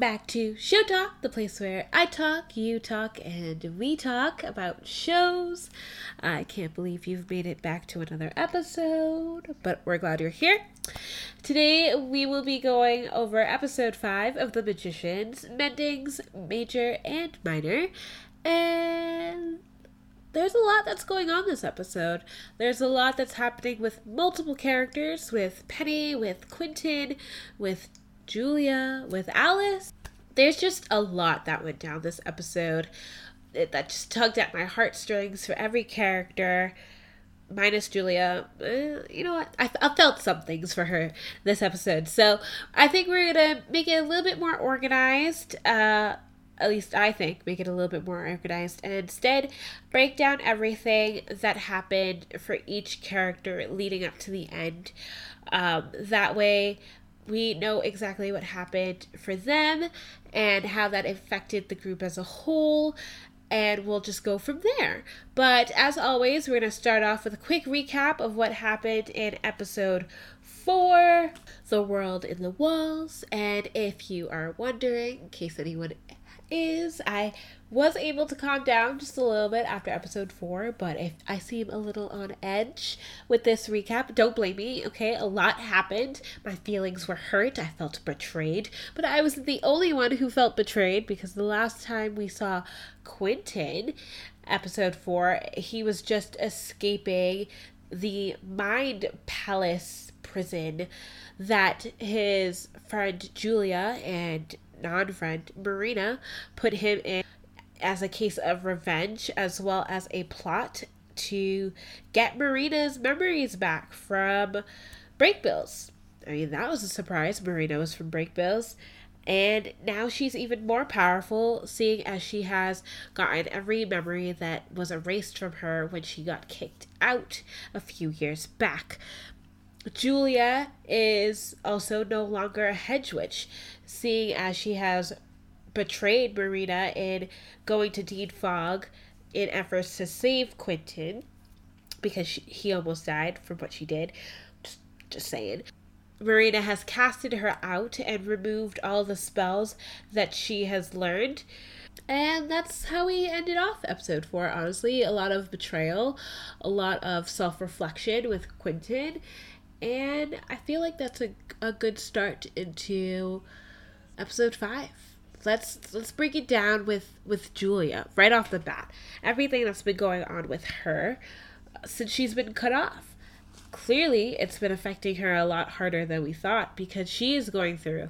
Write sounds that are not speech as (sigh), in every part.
Back to Show Talk, the place where I talk, you talk, and we talk about shows. I can't believe you've made it back to another episode, but we're glad you're here. Today we will be going over episode 5 of The Magicians, Mendings, Major and Minor, and there's a lot that's going on this episode. There's a lot that's happening with multiple characters, with Penny, with Quentin, with Julia, with Alice. There's just a lot that went down this episode it, that just tugged at my heartstrings for every character, minus Julia. Uh, you know what? I, I felt some things for her this episode. So I think we're going to make it a little bit more organized. Uh, at least I think, make it a little bit more organized, and instead break down everything that happened for each character leading up to the end. Um, that way, we know exactly what happened for them and how that affected the group as a whole and we'll just go from there. But as always, we're going to start off with a quick recap of what happened in episode 4 The World in the Walls. And if you are wondering, in case anyone is, I was able to calm down just a little bit after episode four, but if I seem a little on edge with this recap, don't blame me, okay? A lot happened. My feelings were hurt. I felt betrayed, but I wasn't the only one who felt betrayed because the last time we saw Quentin, episode four, he was just escaping the mind palace prison that his friend Julia and non friend Marina put him in as a case of revenge as well as a plot to get Marina's memories back from Brakebills. I mean, that was a surprise. Marina was from Brakebills. And now she's even more powerful, seeing as she has gotten every memory that was erased from her when she got kicked out a few years back. Julia is also no longer a hedge witch, seeing as she has betrayed Marina in going to Dean Fogg in efforts to save Quentin because she, he almost died from what she did. Just, just saying. Marina has casted her out and removed all the spells that she has learned. And that's how we ended off episode four, honestly. A lot of betrayal, a lot of self reflection with Quentin. And I feel like that's a, a good start into episode five let's let's break it down with with Julia right off the bat. Everything that's been going on with her uh, since she's been cut off. Clearly, it's been affecting her a lot harder than we thought because she is going through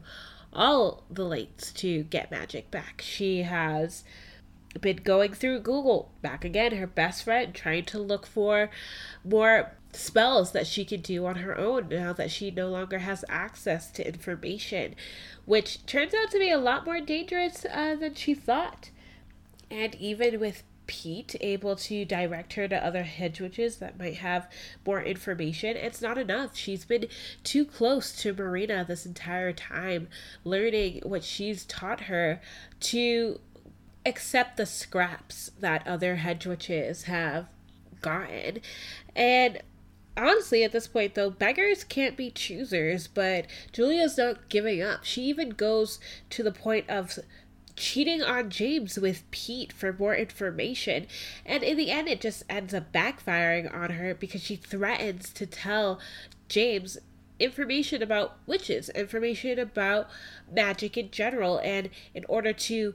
all the lates to get magic back. She has been going through Google back again, her best friend, trying to look for more spells that she can do on her own now that she no longer has access to information, which turns out to be a lot more dangerous uh, than she thought. And even with Pete able to direct her to other hedge witches that might have more information, it's not enough. She's been too close to Marina this entire time, learning what she's taught her to accept the scraps that other hedge witches have gotten. And honestly, at this point, though, beggars can't be choosers, but Julia's not giving up. She even goes to the point of cheating on James with Pete for more information. And in the end, it just ends up backfiring on her because she threatens to tell James information about witches, information about magic in general. And in order to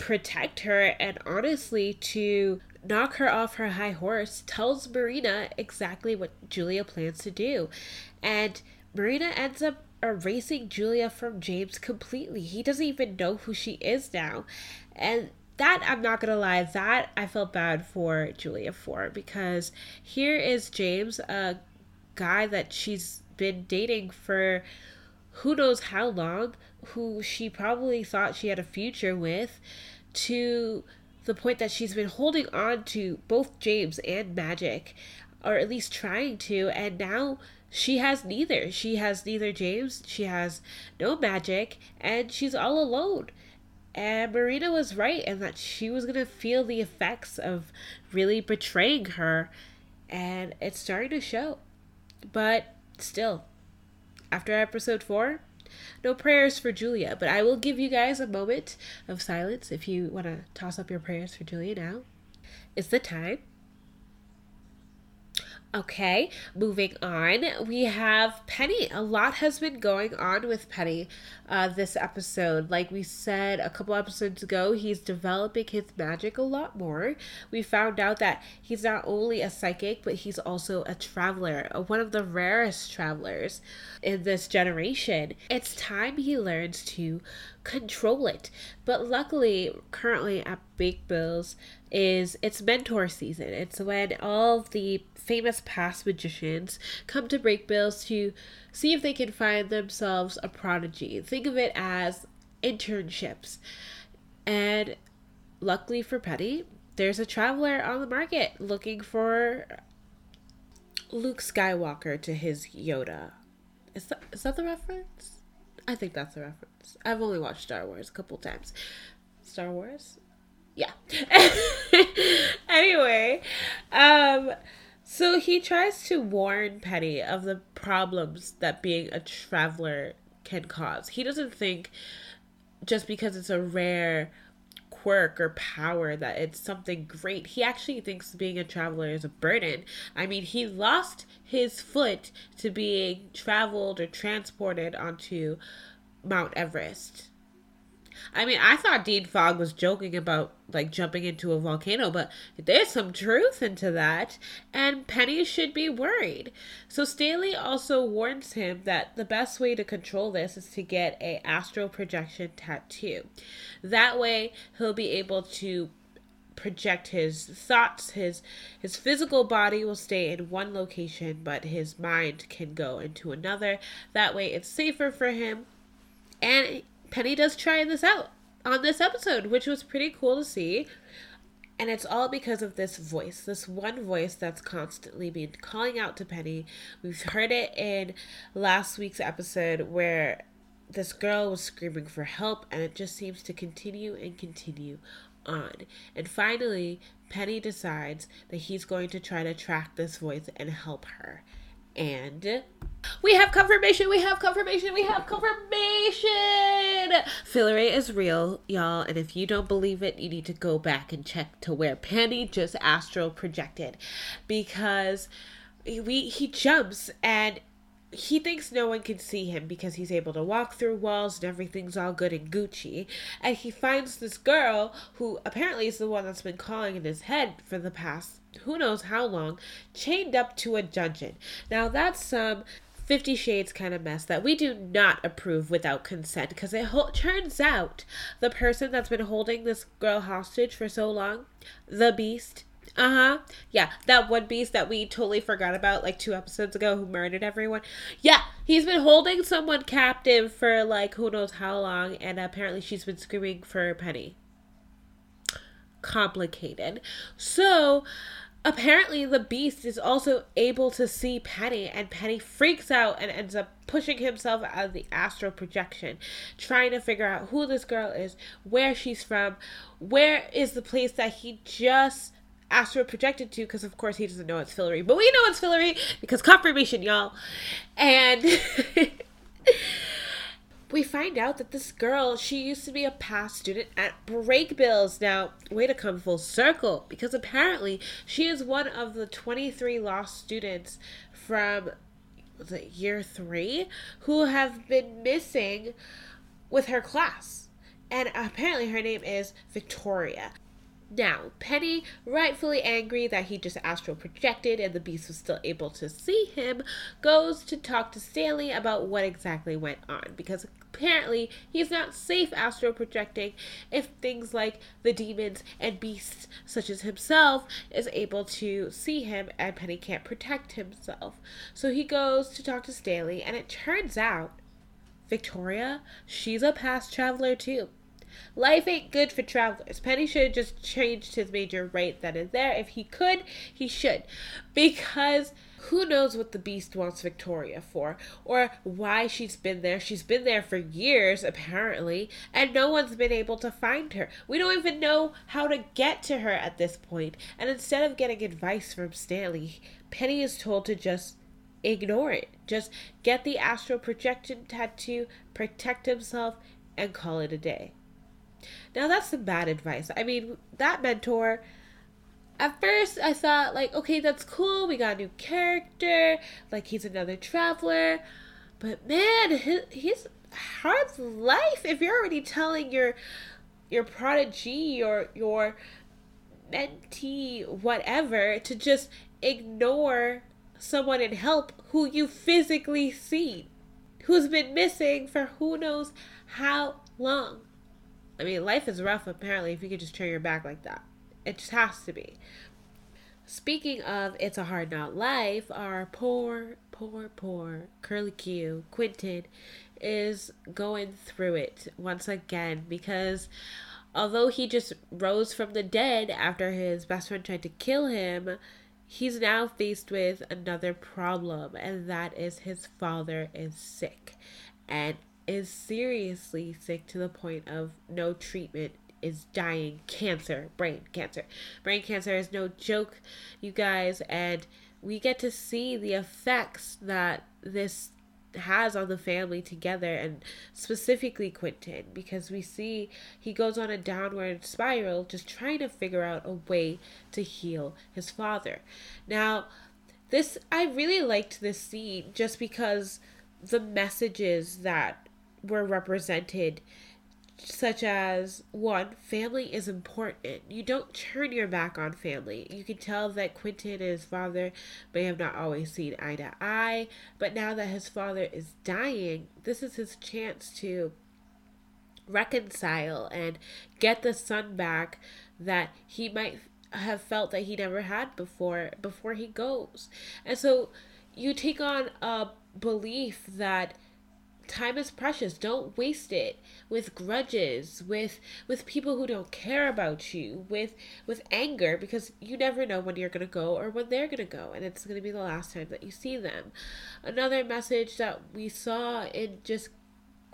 protect her and honestly to knock her off her high horse, tells Marina exactly what Julia plans to do. And Marina ends up erasing Julia from James completely. He doesn't even know who she is now. And that I'm not gonna lie, that I felt bad for Julia for because here is James, a guy that she's been dating for who knows how long, who she probably thought she had a future with, to the point that she's been holding on to both James and Magic, or at least trying to, and now she has neither. She has neither James, she has no magic, and she's all alone. And Marina was right in that she was going to feel the effects of really betraying her, and it's starting to show. But still, after episode 4, no prayers for Julia, but I will give you guys a moment of silence if you want to toss up your prayers for Julia now. It's the time. Okay, moving on. We have Penny. A lot has been going on with Penny uh, this episode. Like we said a couple episodes ago, he's developing his magic a lot more. We found out that he's not only a psychic, but he's also a traveler, one of the rarest travelers in this generation. It's time he learns to control it. But luckily, currently at Brakebills is it's mentor season. It's when all the famous past magicians come to Brakebills to see if they can find themselves a prodigy. Think of it as internships. And luckily for Penny, there's a traveler on the market looking for Luke Skywalker to his Yoda. Is that, is that the reference? I think that's the reference. I've only watched Star Wars a couple times. Star Wars? Yeah. (laughs) anyway, um so he tries to warn Penny of the problems that being a traveler can cause. He doesn't think just because it's a rare quirk or power that it's something great. He actually thinks being a traveler is a burden. I mean, he lost his foot to being traveled or transported onto Mount Everest. I mean, I thought Dean Fogg was joking about like jumping into a volcano, but there's some truth into that, and Penny should be worried. So Stanley also warns him that the best way to control this is to get a astral projection tattoo. That way, he'll be able to project his thoughts his his physical body will stay in one location but his mind can go into another that way it's safer for him and Penny does try this out on this episode, which was pretty cool to see. And it's all because of this voice, this one voice that's constantly been calling out to Penny. We've heard it in last week's episode where this girl was screaming for help, and it just seems to continue and continue on. And finally, Penny decides that he's going to try to track this voice and help her. And we have confirmation, we have confirmation, we have confirmation! Fillory is real, y'all, and if you don't believe it, you need to go back and check to where Penny just astral projected. Because we he jumps and he thinks no one can see him because he's able to walk through walls and everything's all good and Gucci. And he finds this girl who apparently is the one that's been calling in his head for the past who knows how long, chained up to a dungeon. Now that's some Fifty Shades kind of mess that we do not approve without consent because it ho- turns out the person that's been holding this girl hostage for so long, the beast, uh huh. Yeah, that one beast that we totally forgot about like two episodes ago who murdered everyone. Yeah, he's been holding someone captive for like who knows how long, and apparently she's been screaming for Penny. Complicated. So, apparently the beast is also able to see Penny and Penny freaks out and ends up pushing himself out of the astral projection trying to figure out who this girl is where she's from where is the place that he just astral projected to because of course he doesn't know it's Fillory but we know it's Fillory because confirmation y'all and (laughs) we find out that this girl, she used to be a past student at Brakebills. Now, way to come full circle, because apparently she is one of the 23 lost students from it year three who have been missing with her class. And apparently her name is Victoria. Now, Penny, rightfully angry that he just astral projected and the beast was still able to see him, goes to talk to Stanley about what exactly went on because apparently he's not safe astral projecting if things like the demons and beasts such as himself is able to see him and Penny can't protect himself. So he goes to talk to Stanley and it turns out Victoria, she's a past traveler too. Life ain't good for travelers. Penny should have just changed his major right then and there. If he could, he should. Because who knows what the beast wants Victoria for, or why she's been there. She's been there for years, apparently, and no one's been able to find her. We don't even know how to get to her at this point. And instead of getting advice from Stanley, Penny is told to just ignore it. Just get the astral projection tattoo, protect himself, and call it a day. Now, that's some bad advice. I mean, that mentor, at first I thought, like, okay, that's cool. We got a new character. Like, he's another traveler. But man, his, he's hard life if you're already telling your your prodigy or your mentee whatever to just ignore someone and help who you physically see who's been missing for who knows how long i mean life is rough apparently if you could just turn your back like that. It just has to be. Speaking of it's a hard not life our poor poor poor curly q quentin is going through it once again because although he just rose from the dead after his best friend tried to kill him, he's now faced with another problem, and that is his father is sick. And is seriously sick to the point of no treatment is dying cancer brain cancer brain cancer is no joke you guys and we get to see the effects that this has on the family together and specifically Quentin because we see he goes on a downward spiral just trying to figure out a way to heal his father. Now, this I really liked this scene just because the messages that were represented such as one, family is important. You don't turn your back on family. You can tell that Quentin and his father may have not always seen eye to eye, but now that his father is dying, this is his chance to reconcile and get the son back that he might have felt that he never had before before he goes. And so you take on a belief that time is precious don't waste it with grudges with with people who don't care about you with with anger because you never know when you're going to go or when they're going to go and it's going to be the last time that you see them another message that we saw in just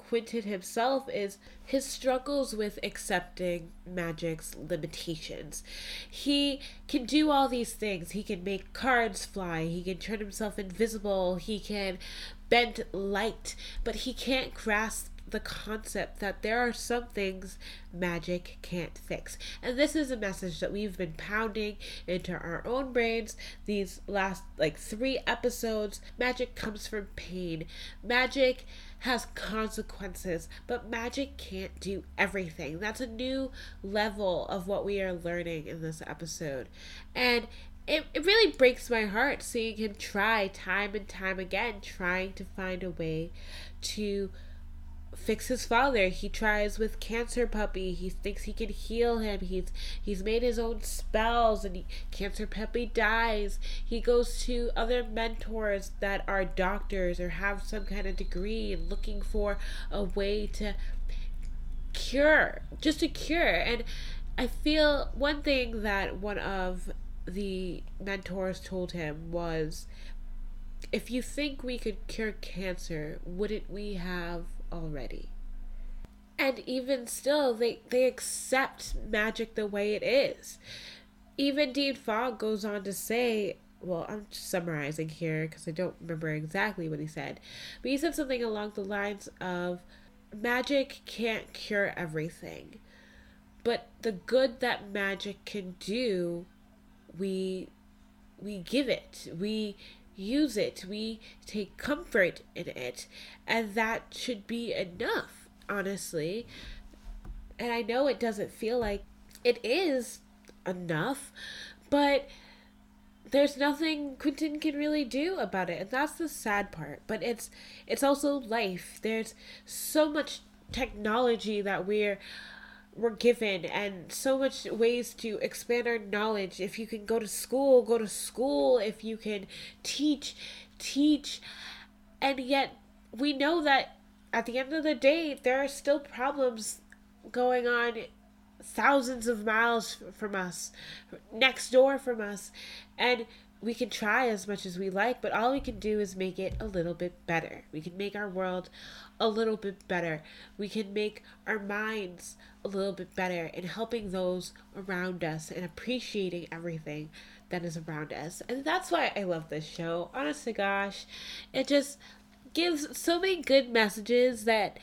Quentin himself is his struggles with accepting magic's limitations. He can do all these things. He can make cards fly. He can turn himself invisible. He can bend light, but he can't grasp the concept that there are some things magic can't fix. And this is a message that we've been pounding into our own brains these last like three episodes. Magic comes from pain. Magic has consequences, but magic can't do everything. That's a new level of what we are learning in this episode. And it, it really breaks my heart seeing him try time and time again, trying to find a way to fix his father. He tries with Cancer Puppy. He thinks he can heal him. He's he's made his own spells, and he, Cancer Puppy dies. He goes to other mentors that are doctors or have some kind of degree, and looking for a way to cure, just a cure. And I feel one thing that one of the mentors told him was if you think we could cure cancer, wouldn't we have already? And even still, they, they accept magic the way it is. Even Dean Fogg goes on to say, well, I'm summarizing here because I don't remember exactly what he said, but he said something along the lines of magic can't cure everything, but the good that magic can do we we give it we use it we take comfort in it and that should be enough honestly. And i know it doesn't feel like it is enough but there's nothing Quentin can really do about it and that's the sad part. But it's it's also life. There's so much technology that we're we're given and so much ways to expand our knowledge. If you can go to school go to school. If you can teach teach. And yet we know that at the end of the day there are still problems going on thousands of miles from us next door from us. And we can try as much as we like, but all we can do is make it a little bit better. We can make our world a little bit better. We can make our minds a little bit better in helping those around us and appreciating everything that is around us. And that's why I love this show. Honest to gosh, it just gives so many good messages that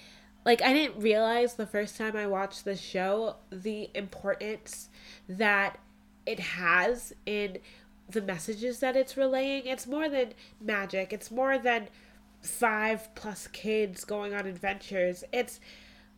like I didn't realize the first time I watched this show the importance that it has in the messages that it's relaying. It's more than magic. It's more than five plus kids going on adventures. It's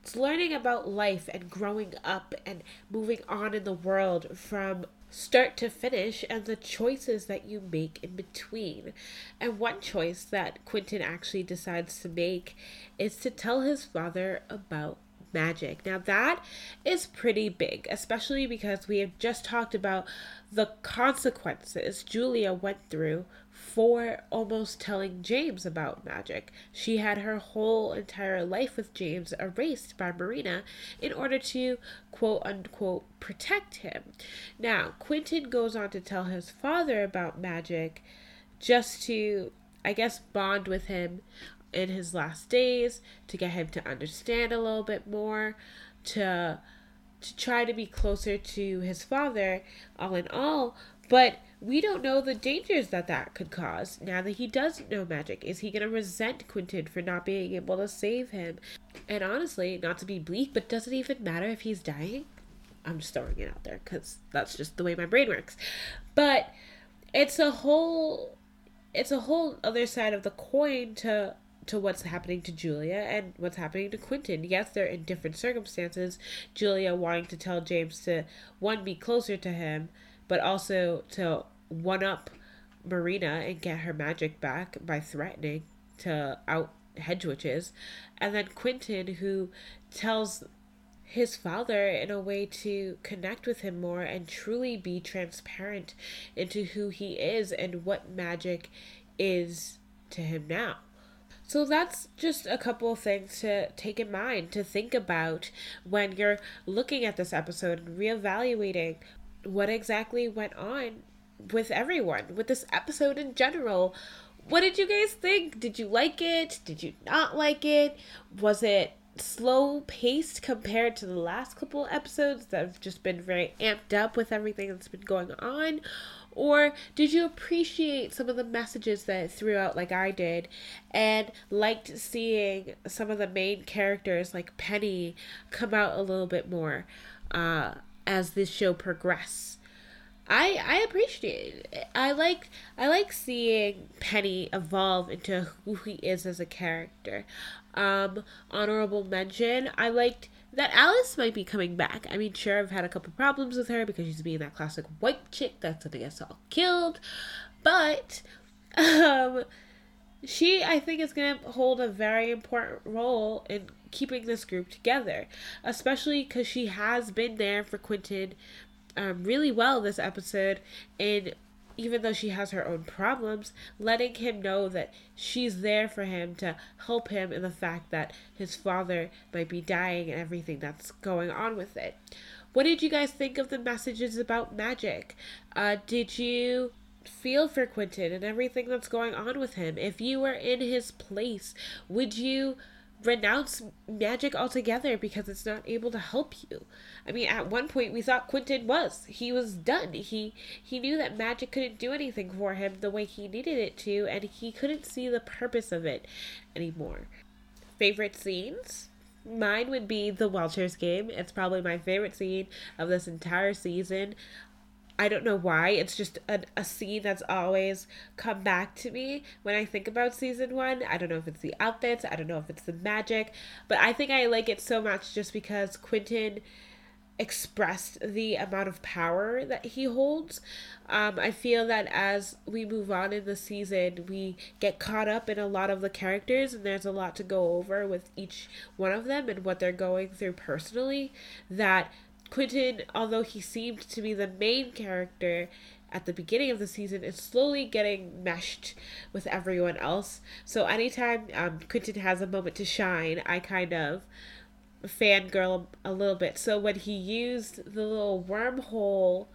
it's learning about life and growing up and moving on in the world from start to finish and the choices that you make in between. And one choice that Quentin actually decides to make is to tell his father about magic. Now, that is pretty big, especially because we have just talked about the consequences Julia went through for almost telling James about magic. She had her whole entire life with James erased by Marina in order to quote unquote protect him. Now, Quentin goes on to tell his father about magic just to, I guess, bond with him in his last days, to get him to understand a little bit more, to to try to be closer to his father, all in all. But we don't know the dangers that that could cause now that he does know magic. Is he going to resent Quentin for not being able to save him? And honestly, not to be bleak, but does it even matter if he's dying? I'm just throwing it out there because that's just the way my brain works. But it's a whole it's a whole other side of the coin to to what's happening to Julia and what's happening to Quentin. Yes, they're in different circumstances. Julia wanting to tell James to one be closer to him, but also to one up Marina and get her magic back by threatening to out hedge witches. And then Quentin who tells his father in a way to connect with him more and truly be transparent into who he is and what magic is to him now. So that's just a couple of things to take in mind, to think about when you're looking at this episode and reevaluating what exactly went on with everyone, with this episode in general. What did you guys think? Did you like it? Did you not like it? Was it slow paced compared to the last couple episodes that have just been very amped up with everything that's been going on? Or did you appreciate some of the messages that it threw out like I did and liked seeing some of the main characters like Penny come out a little bit more uh, as this show progressed? I I appreciate it. I like I like seeing Penny evolve into who he is as a character. Um, honorable mention. I liked that Alice might be coming back. I mean, sure, I've had a couple problems with her because she's being that classic white chick that's gonna get all killed, but um, she I think is gonna hold a very important role in keeping this group together, especially because she has been there for Quentin um, really well this episode in even though she has her own problems, letting him know that she's there for him to help him in the fact that his father might be dying and everything that's going on with it. What did you guys think of the messages about magic? Uh, did you feel for Quentin and everything that's going on with him? If you were in his place, would you renounce magic altogether because it's not able to help you. I mean, at one point we thought Quentin was. He was done. He he knew that magic couldn't do anything for him the way he needed it to and he couldn't see the purpose of it anymore. Favorite scenes? Mine would be the Welters game. It's probably my favorite scene of this entire season. I don't know why. It's just a, a scene that's always come back to me when I think about season one. I don't know if it's the outfits, I don't know if it's the magic, but I think I like it so much just because Quentin expressed the amount of power that he holds. Um, I feel that as we move on in the season, we get caught up in a lot of the characters, and there's a lot to go over with each one of them and what they're going through personally. That Quentin, although he seemed to be the main character at the beginning of the season, is slowly getting meshed with everyone else. So anytime um, Quentin has a moment to shine, I kind of fangirl a little bit. So when he used the little wormhole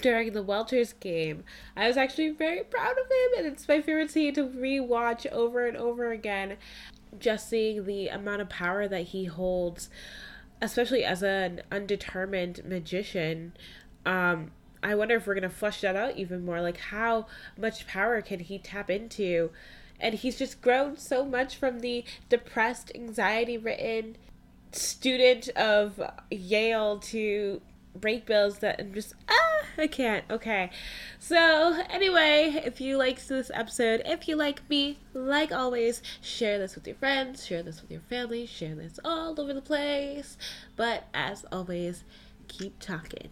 during the Welters game. I was actually very proud of him, and it's my favorite scene to rewatch over and over again. Just seeing the amount of power that he holds, especially as an undetermined magician. Um, I wonder if we're gonna flush that out even more. Like, how much power can he tap into? And he's just grown so much from the depressed, anxiety ridden student of Yale to Brakebills that I'm just ah I can't. Okay. So anyway, if you liked this episode, if you like me, like always, share this with your friends, share this with your family, share this all over the place. But as always, keep talking.